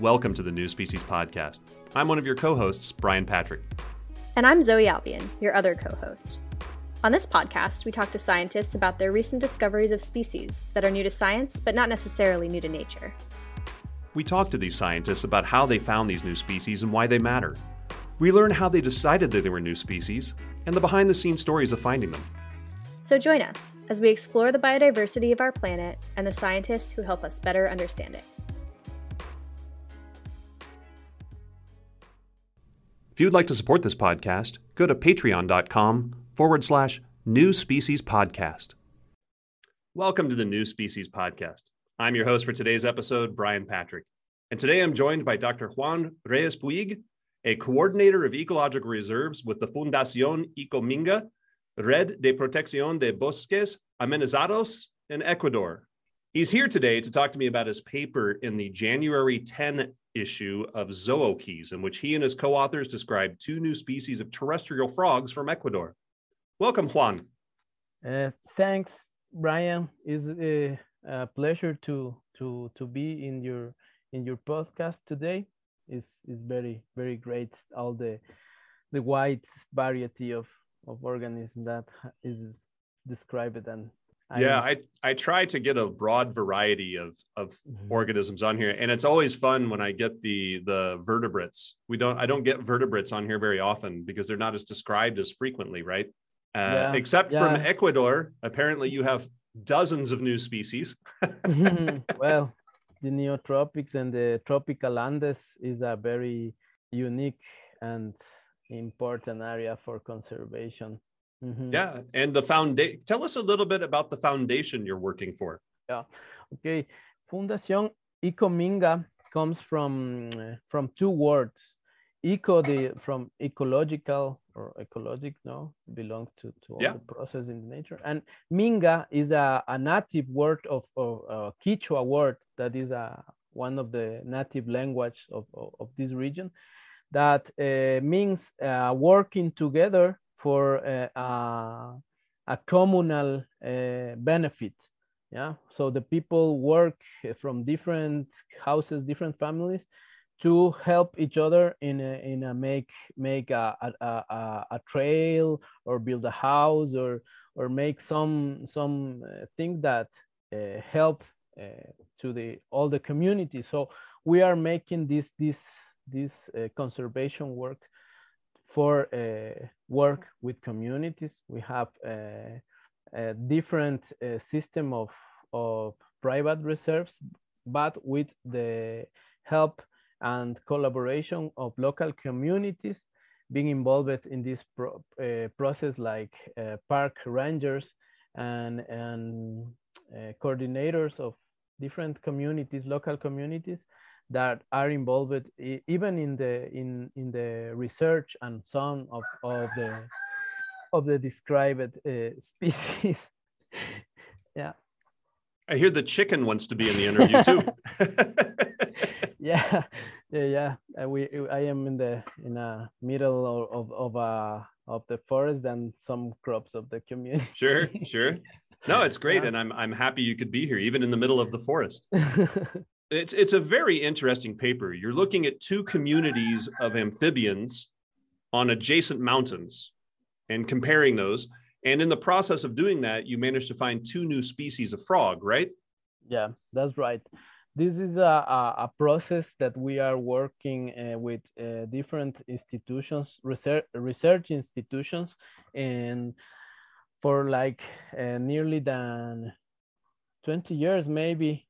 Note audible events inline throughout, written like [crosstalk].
Welcome to the New Species Podcast. I'm one of your co hosts, Brian Patrick. And I'm Zoe Albion, your other co host. On this podcast, we talk to scientists about their recent discoveries of species that are new to science, but not necessarily new to nature. We talk to these scientists about how they found these new species and why they matter. We learn how they decided that they were new species and the behind the scenes stories of finding them. So join us as we explore the biodiversity of our planet and the scientists who help us better understand it. If you'd like to support this podcast, go to patreon.com forward slash new species podcast. Welcome to the New Species Podcast. I'm your host for today's episode, Brian Patrick. And today I'm joined by Dr. Juan Reyes Puig, a coordinator of ecological reserves with the Fundación EcoMinga, Red de Protección de Bosques Amenazados in Ecuador. He's here today to talk to me about his paper in the January 10 issue of Zookeys, in which he and his co authors described two new species of terrestrial frogs from Ecuador. Welcome, Juan. Uh, thanks, Brian. It's a, a, pleasure to, to, to be in your, in your podcast today. It's, it's very, very great, all the, the wide variety of, of organisms that is described and yeah, I I try to get a broad variety of of mm-hmm. organisms on here, and it's always fun when I get the the vertebrates. We don't I don't get vertebrates on here very often because they're not as described as frequently, right? Uh, yeah. Except yeah. from Ecuador, apparently you have dozens of new species. [laughs] well, the neotropics and the tropical Andes is a very unique and important area for conservation Mm-hmm. Yeah, and the foundation. Tell us a little bit about the foundation you're working for. Yeah, okay. Fundación EcoMinga comes from [tsk] from two words. Eco, the from ecological or ecologic, no, belong to to all yeah. the process in nature. And Minga is a, a native word of, of uh, Quechua word that is a one of the native language of, of, of this region that uh, means uh, working together for uh, a, a, communal uh, benefit. Yeah, so the people work from different houses, different families, to help each other in a, in a make make a, a, a, a trail or build a house or or make some some uh, thing that uh, help uh, to the all the community. So we are making this this this uh, conservation work for uh, work with communities. We have a, a different uh, system of, of private reserves, but with the help and collaboration of local communities being involved in this pro, uh, process like uh, park rangers and, and uh, coordinators of different communities, local communities that are involved even in the in in the research and some of, of the of the described uh, [laughs] species. Yeah. I hear the chicken wants to be in the interview too. [laughs] [laughs] Yeah. Yeah yeah. Uh, we i am in the in a middle of, of, uh of the forest and some crops of the community. Sure sure. No it's great yeah. and i'm i'm happy you could be here even in the middle of the forest it's it's a very interesting paper. You're looking at two communities of amphibians on adjacent mountains and comparing those. And in the process of doing that, you managed to find two new species of frog, right? Yeah, that's right. This is a, a, process that we are working uh, with uh, different institutions, research, research institutions, and for like uh, nearly than 20 years, maybe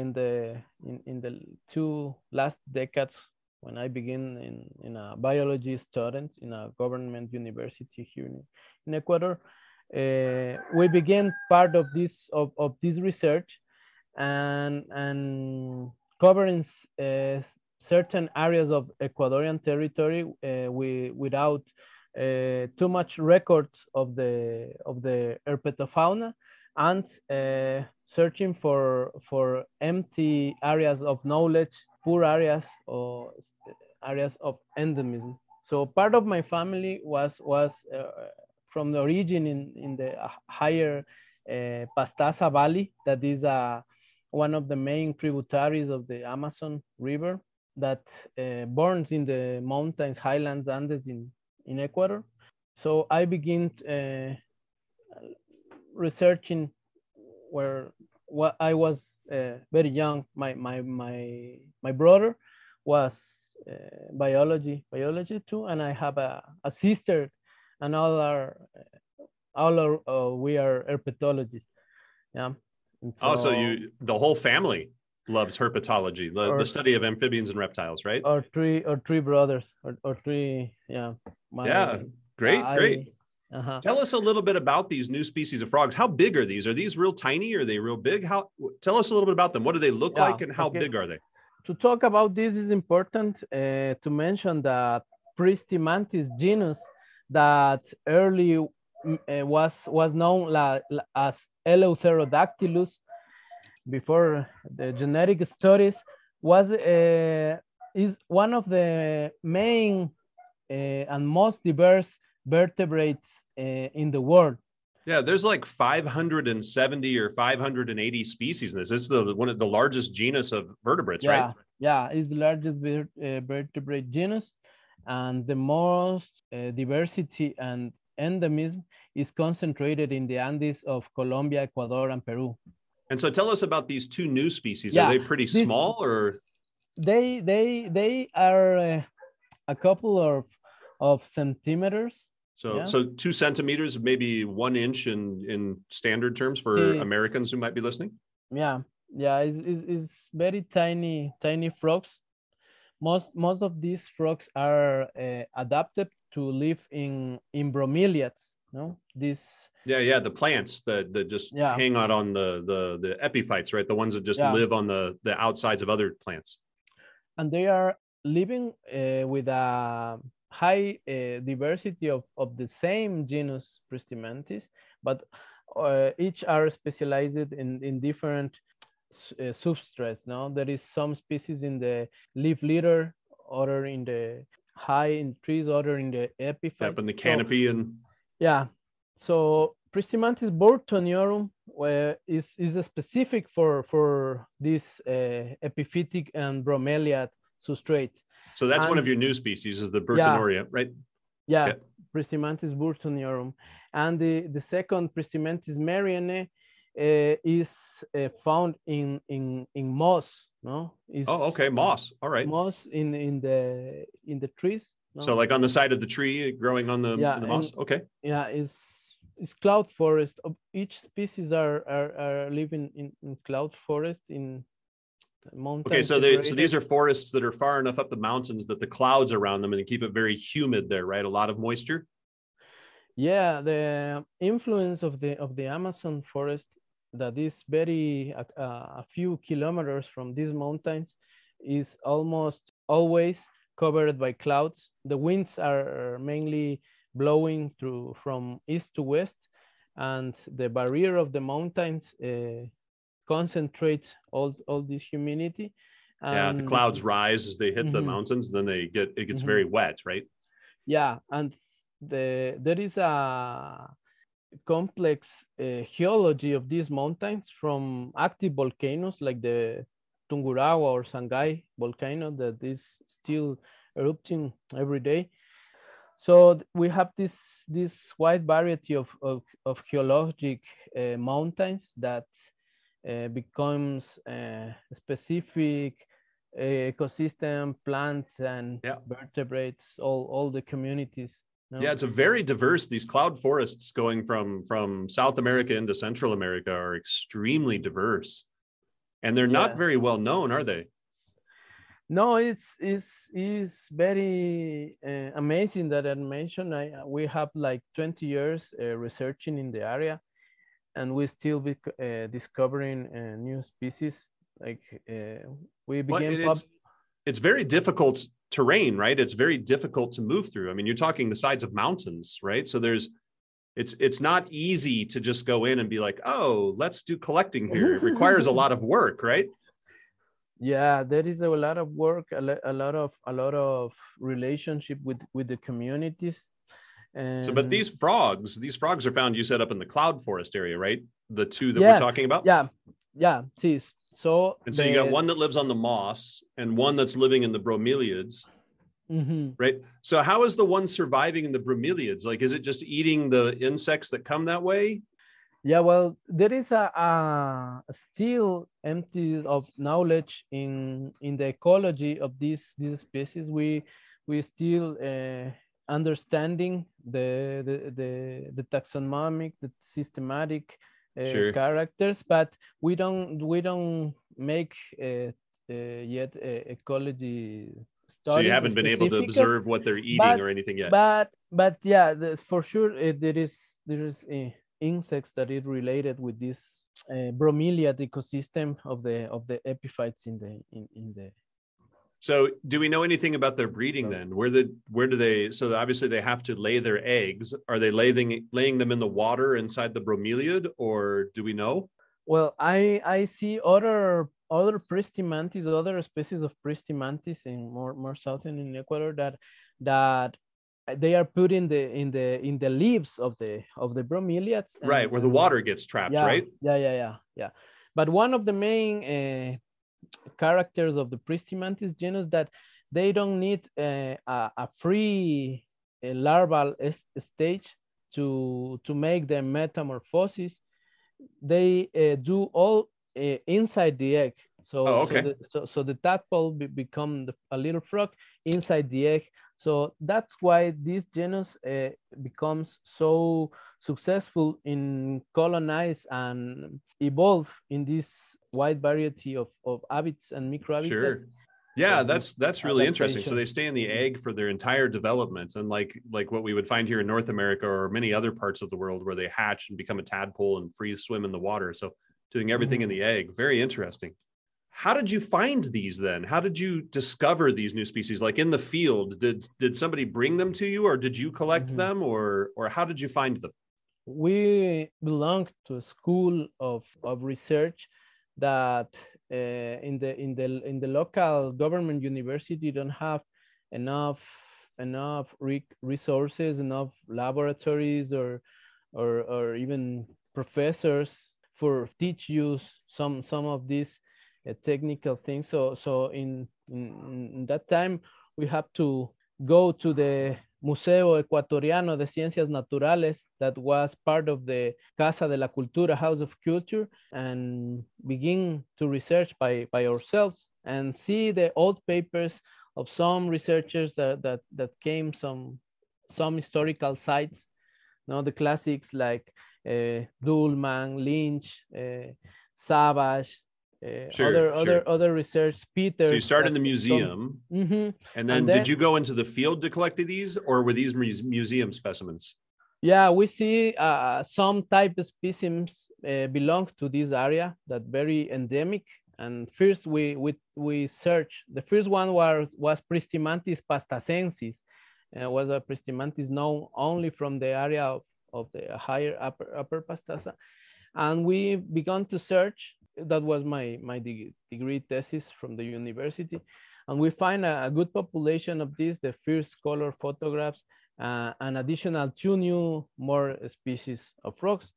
in the in, in the two last decades when I began in, in a biology student in a government university here in, in Ecuador, uh, we began part of this of, of this research and and covering uh, certain areas of Ecuadorian territory uh, we, without uh, too much record of the of the herpetofauna and uh, searching for for empty areas of knowledge, poor areas or areas of endemism. So part of my family was was uh, from the origin in in the higher uh, Pastaza Valley, that is uh, one of the main tributaries of the Amazon River. that uh, burns in the mountains, highlands, Andes in, in Ecuador. So I begin uh, researching where what I was uh, very young. My my my my brother was uh, biology biology too, and I have a, a sister, and all our all our uh, we are herpetologists. Yeah. So, oh, so you the whole family loves herpetology, the, or, the study of amphibians and reptiles, right? Or three or three brothers or, or three, yeah. My, yeah, great, I, great. Uh-huh. Tell us a little bit about these new species of frogs. How big are these? Are these real tiny? Are they real big? How? Tell us a little bit about them. What do they look yeah, like, and how okay. big are they? To talk about this is important uh, to mention that Pristimantis genus that early uh, was was known la, la, as Eleutherodactylus before the genetic studies was uh, is one of the main uh, and most diverse vertebrates uh, in the world. Yeah, there's like 570 or 580 species in this. It's the one of the largest genus of vertebrates, yeah, right? Yeah, it's the largest ver- uh, vertebrate genus, and the most uh, diversity and endemism is concentrated in the Andes of Colombia, Ecuador, and Peru. And so, tell us about these two new species. Yeah, are they pretty this, small, or they they they are uh, a couple of of centimeters so, yeah. so two centimeters, maybe one inch in in standard terms for yeah. Americans who might be listening. Yeah, yeah, it's, it's, it's, very tiny, tiny frogs. Most most of these frogs are uh, adapted to live in in bromeliads. No, this. Yeah, yeah, the plants that that just yeah. hang out on the the the epiphytes, right? The ones that just live on the the outsides of other plants. And they are living uh, with a high uh, diversity of, of the same genus Pristimantis, but uh, each are specialized in, in different uh, substrates. No, there is some species in the leaf litter, other in the high in trees, other in the epiphytes. Yep, in the canopy so, and yeah. So Pristimantis burtoniorum uh, is is specific for for this uh, epiphytic and bromeliad substrate. So that's and, one of your new species is the Burtonoria, yeah, right? Yeah, okay. Pristimantis burtoniorum. And the, the second Pristimantis marianae uh, is uh, found in, in, in moss, no? Is oh, okay, moss. All right. Moss in, in, the, in the trees. No? So like on the side of the tree growing on the, yeah, the moss? And, okay. Yeah, is is cloud forest. Each species are, are, are living in, in cloud forest in Okay, so they so these are forests that are far enough up the mountains that the clouds around them and keep it very humid there, right? A lot of moisture. Yeah, the influence of the of the Amazon forest that is very uh, a few kilometers from these mountains is almost always covered by clouds. The winds are mainly blowing through from east to west, and the barrier of the mountains uh, concentrate all all this humidity. yeah, the clouds rise as they hit mm-hmm. the mountains, then they get it gets mm-hmm. very wet, right? Yeah, and the there is a complex uh, geology of these mountains from active volcanoes like the Tungurahua or Sangay volcano that is still erupting every day. So we have this this wide variety of of, of geologic uh, mountains that becomes uh, specific ecosystem, plants and yeah. vertebrates, all, all the communities. No? Yeah, it's a very diverse. These cloud forests going from from South America into Central America are extremely diverse, and they're not yeah. very well known, are they? No, it's it's is very uh, amazing that I mentioned. I we have like twenty years uh, researching in the area, and we still be uh, discovering uh, new species. Like uh, we began. Well, it's, it's very difficult terrain, right? It's very difficult to move through. I mean, you're talking the sides of mountains, right? So there's it's it's not easy to just go in and be like, oh, let's do collecting here. It requires a lot of work, right? Yeah, there is a lot of work, a, a lot of a lot of relationship with with the communities and so, but these frogs, these frogs are found, you said, up in the cloud forest area, right? The two that yeah, we're talking about? Yeah. Yeah. Sí. So and so the, you got one that lives on the moss and one that's living in the bromeliads. Mm-hmm. Right. So how is the one surviving in the bromeliads? Like, is it just eating the insects that come that way? Yeah, well, there is a, a still empty of knowledge in in the ecology of these these species. We we still uh, understanding the, the the the taxonomic, the systematic uh, Sure. characters, but we don't we don't make uh, uh, yet uh, ecology studies. So you haven't been able to observe what they're eating but- or anything yet. But but yeah, the, for sure uh, there is there is uh, insects that is related with this uh, bromeliad ecosystem of the of the epiphytes in the in, in the So do we know anything about their breeding then? Where the where do they so obviously they have to lay their eggs. Are they laying laying them in the water inside the bromeliad or do we know? Well, I I see other other pristimantis, other species of pristimantis in more more southern in Ecuador that that they are put in the in the in the leaves of the of the bromeliads. and- Right, where the water gets trapped, yeah, right? Yeah, yeah, yeah, yeah. But one of the main uh, characters of the pristimantis genus that they don't need uh, a, a free uh, larval stage to to make the metamorphosis. They uh, do all uh, inside the egg. So, Oh, okay. so, the, so, so the tadpole be, become the, a little frog inside the egg. So that's why this genus uh, becomes so successful in colonize and evolve in this wide variety of, of habits and microhabitats. Sure. Yeah, that's that's really interesting. So they stay in the egg for their entire development, and like like what we would find here in North America or many other parts of the world where they hatch and become a tadpole and free swim in the water. So doing everything in the egg, very interesting. How did you find these then? How did you discover these new species? Like in the field, did did somebody bring them to you, or did you collect Mhm. them, or or how did you find them? we belong to a school of, of research that uh, in the in the in the local government university don't have enough enough re- resources enough laboratories or or or even professors for teach you some some of these uh, technical things. So so in, in in that time we have to go to the Museo Ecuatoriano de Ciencias Naturales that was part of the Casa de la Cultura, House of Culture, and begin to research by, by ourselves and see the old papers of some researchers that, that, that came some, some historical sites, you know, the classics like uh, Lynch, uh, Savage, uh, Sure, other, sure. other, other research, Peter. So you started in the museum, hmm and then, and did you go into the field to collect these, or were these muse- museum specimens? Yeah, we see uh, some type of species uh, belong to this area that very endemic. And first we we we search. The first one was was Pristimantis pastazensis. Uh, was a Pristimantis known only from the area of, of the higher upper upper Pastaza, and we began to search. That was my my deg- degree thesis from the university, and we find a, a good population of these. The first color photographs uh, an additional two new more species of frogs.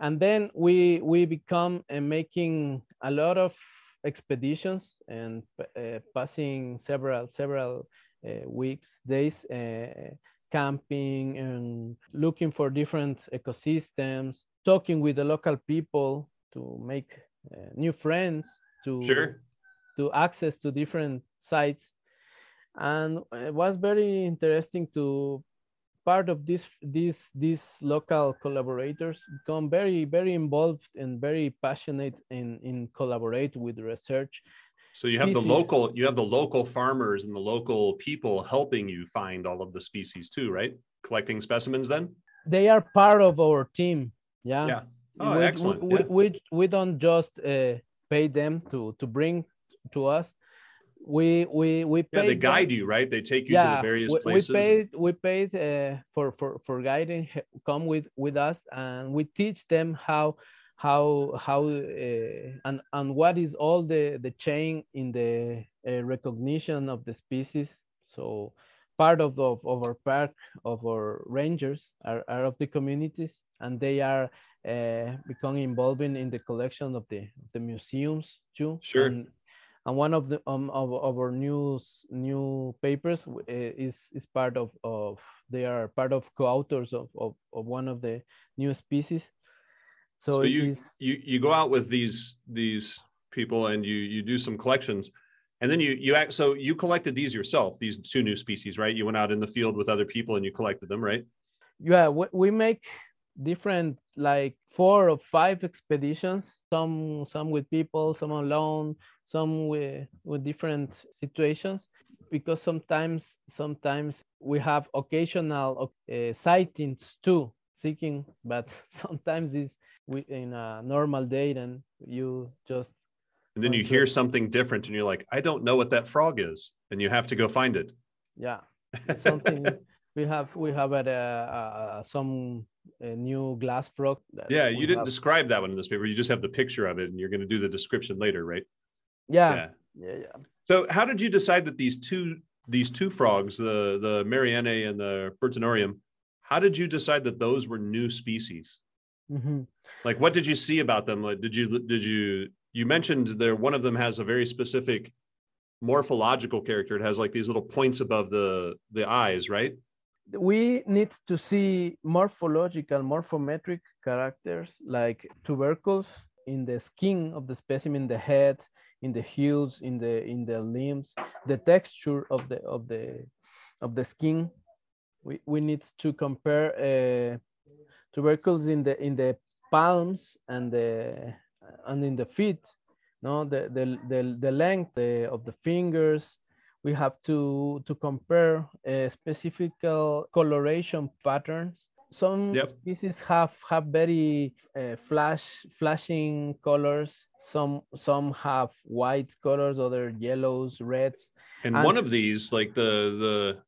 And then we, we become uh, making a lot of expeditions and uh, passing several, several uh, weeks, days, uh, camping and looking for different ecosystems, talking with the local people to make uh, new friends, to, Sure. to access to different sites and it was very interesting to part of this these these local collaborators become very very involved and very passionate in in collaborate with research So you have the local, you have the local farmers and the local people helping you find all of the species too, right? Collecting specimens then? they are part of our team yeah Yeah. Oh, we, excellent. we, Yeah. we, we don't just uh, pay them to to bring to us we we we Yeah, pay they them- guide you, right? They take you to the various we, places. We paid we paid uh, for for for guiding come with with us and we teach them how how how uh, and and what is all the the chain in the uh, recognition of the species so part of, of, of our park of our rangers are, are of the communities and they are uh, become involved in the collection of the the museums too. Sure. And, and one of the um, of, of our new new papers uh, is is part of of they are part of co-authors of, of, of one of the new species. So, so you is, you you go out with these these people and you you do some collections and then you you act so you collected these yourself these two new species right you went out in the field with other people and you collected them right yeah we, we make different like four or five expeditions some some with people some alone some with with different situations because sometimes sometimes we have occasional uh, sightings too seeking but [laughs] sometimes it's in a normal day and you just and then you hear something different and you're like i don't know what that frog is and you have to go find it. Yeah. [laughs] Something we have we have at a, some a new glass frog yeah you didn't have. describe that one in this paper. You just have the picture of it and you're going to do the description later right? Yeah. Yeah. Yeah, yeah. so how did you decide that these two these two frogs the the marianae and the bertanorium how did you decide that those were new species? Mm-hmm. like what did you see about them? Like did you did you you mentioned there one of them has a very specific morphological character. It has like these little points above the the eyes right we need to see morphological morphometric characters like tubercles in the skin of the specimen the head in the heels in the in the limbs the texture of the of the of the skin we, we need to compare uh, tubercles in the in the palms and the and in the feet, no, the the the, the length of the fingers. We have to to compare uh, specific coloration patterns. Some yep. species have have very uh, flash flashing colors. Some some have white colors, other yellows, reds. And, and one of these, like the the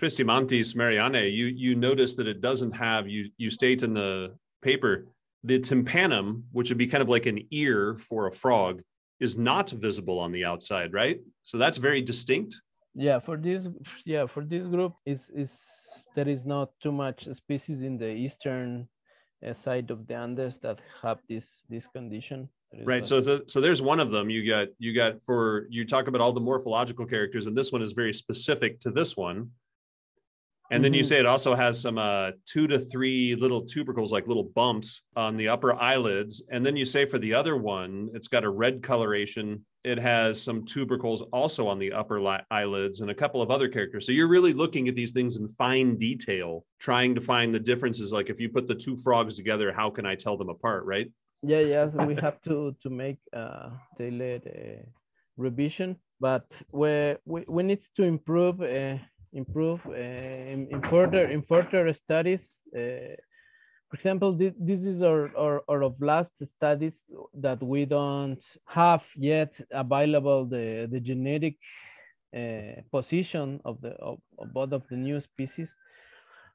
Pristimantis marianae, you you notice that it doesn't have you you state in the paper the tympanum, which would be kind of like an ear for a frog, is not visible on the outside, right? So that's very distinct. Yeah, for this, yeah, for this group is is there is not too much species in the eastern uh, side of the Andes that have this this condition. Right. So, so so there's one of them. You got you got for you talk about all the morphological characters, and this one is very specific to this one. And then mm-hmm. you say it also has some uh, two to three little tubercles, like little bumps on the upper eyelids. And then you say for the other one, it's got a red coloration. It has some tubercles also on the upper li- eyelids and a couple of other characters. So you're really looking at these things in fine detail, trying to find the differences. Like if you put the two frogs together, how can I tell them apart, right? Yeah, yeah. So we have to to make uh, tailored uh, revision, but we, we we need to improve. Uh, improve uh, in, in, further in further studies. Uh, for example, this, is our, our, our last studies that we don't have yet available the, the genetic uh, position of the of, of, both of the new species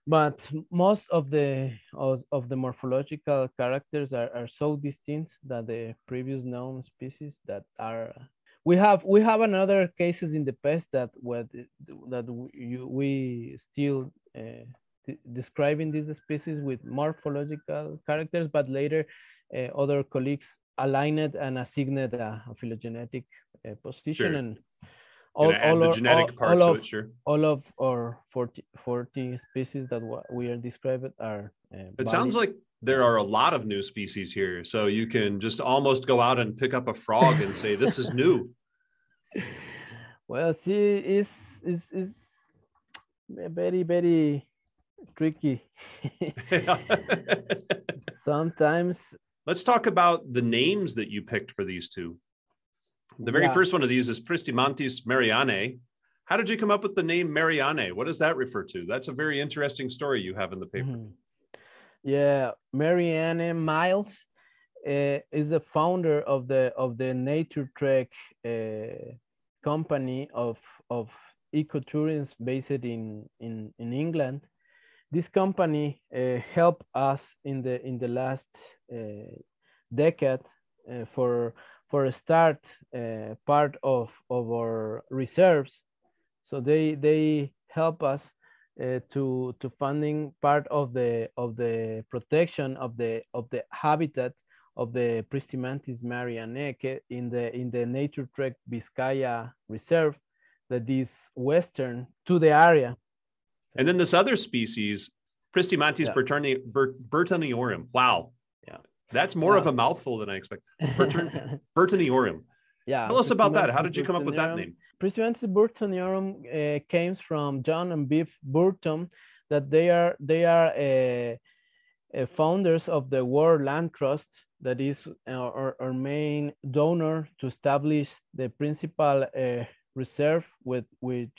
but most of the of, of, the morphological characters are, are so distinct that the previous known species that are we have we have another cases in the past that what that we, we still uh, describing these species with morphological characters, but later uh, other colleagues aligned and assigned a, a phylogenetic uh, position sure. and all, all, all, part all of, it, sure. all of our 40, 40 species that we are describing are uh, it sounds like there are a lot of new species here. So you can just almost go out and pick up a frog and say, this is new. [laughs] Well, see, it's, it's, it's very, very tricky. [laughs] Sometimes. Let's talk about the names that you picked for these two. The very yeah. first one of these is Pristimantis marianae. How did you come up with the name Marianae? What does that refer to? That's a very interesting story you have in the paper. Mm-hmm. Yeah, Marianne Miles uh, is the founder of the of the Nature Trek uh, company of of ecotourism based in in in England. This company uh, helped us in the in the last decade for for a start part of of our reserves. So they they help us uh, to to funding part of the of the protection of the of the habitat of the Pristimantis marianae in the in the Nature Trek Vizcaya Reserve that is western to the area. And then this other species, Pristimantis yeah. burtoniorum. Wow. Yeah. That's more yeah. of a mouthful than I expected. [laughs] Burton, Yeah. Tell us about that. How did you come up with that name? Pristimantis burtoniorum uh, came from John and Viv Burton that they are they are uh, uh, founders of the World Land Trust that is our, our main donor to establish the principal uh, reserve with which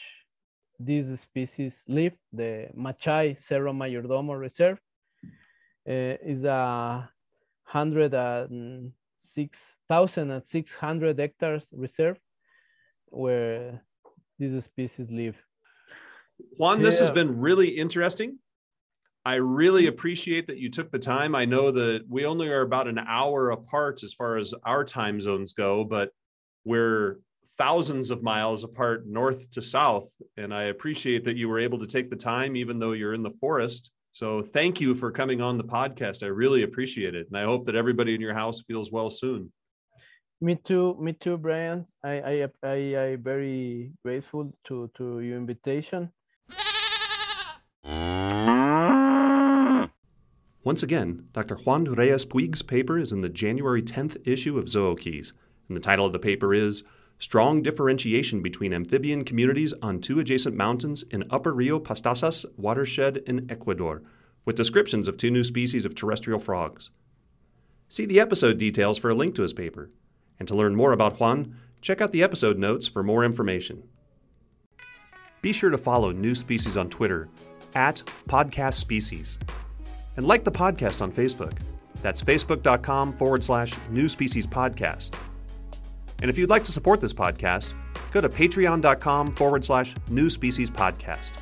these species live, the Machay Cerro Mayordomo Reserve. Uh, is a hundred and six thousand and six hundred hectares reserve where these species live. Juan, this has been really interesting. I really appreciate that you took the time. I know that we only are about an hour apart as far as our time zones go, but we're thousands of miles apart north to south. And I appreciate that you were able to take the time, even though you're in the forest. So thank you for coming on the podcast. I really appreciate it. And I hope that everybody in your house feels well soon. Me too. Me too, Brian. I, I, I, I very grateful to, to your invitation. Once again, Dr. Juan Reyes Puig's paper is in the January 10th issue of Zookeys, and the title of the paper is Strong Differentiation Between Amphibian Communities on Two Adjacent Mountains in Upper Rio Pastazas Watershed in Ecuador, with descriptions of two new species of terrestrial frogs. See the episode details for a link to his paper. And to learn more about Juan, check out the episode notes for more information. Be sure to follow New Species on Twitter at Podcast Species and like the podcast on Facebook. That's facebook.com forward slash new species podcast. And if you'd like to support this podcast, go to patreon.com forward slash new species podcast.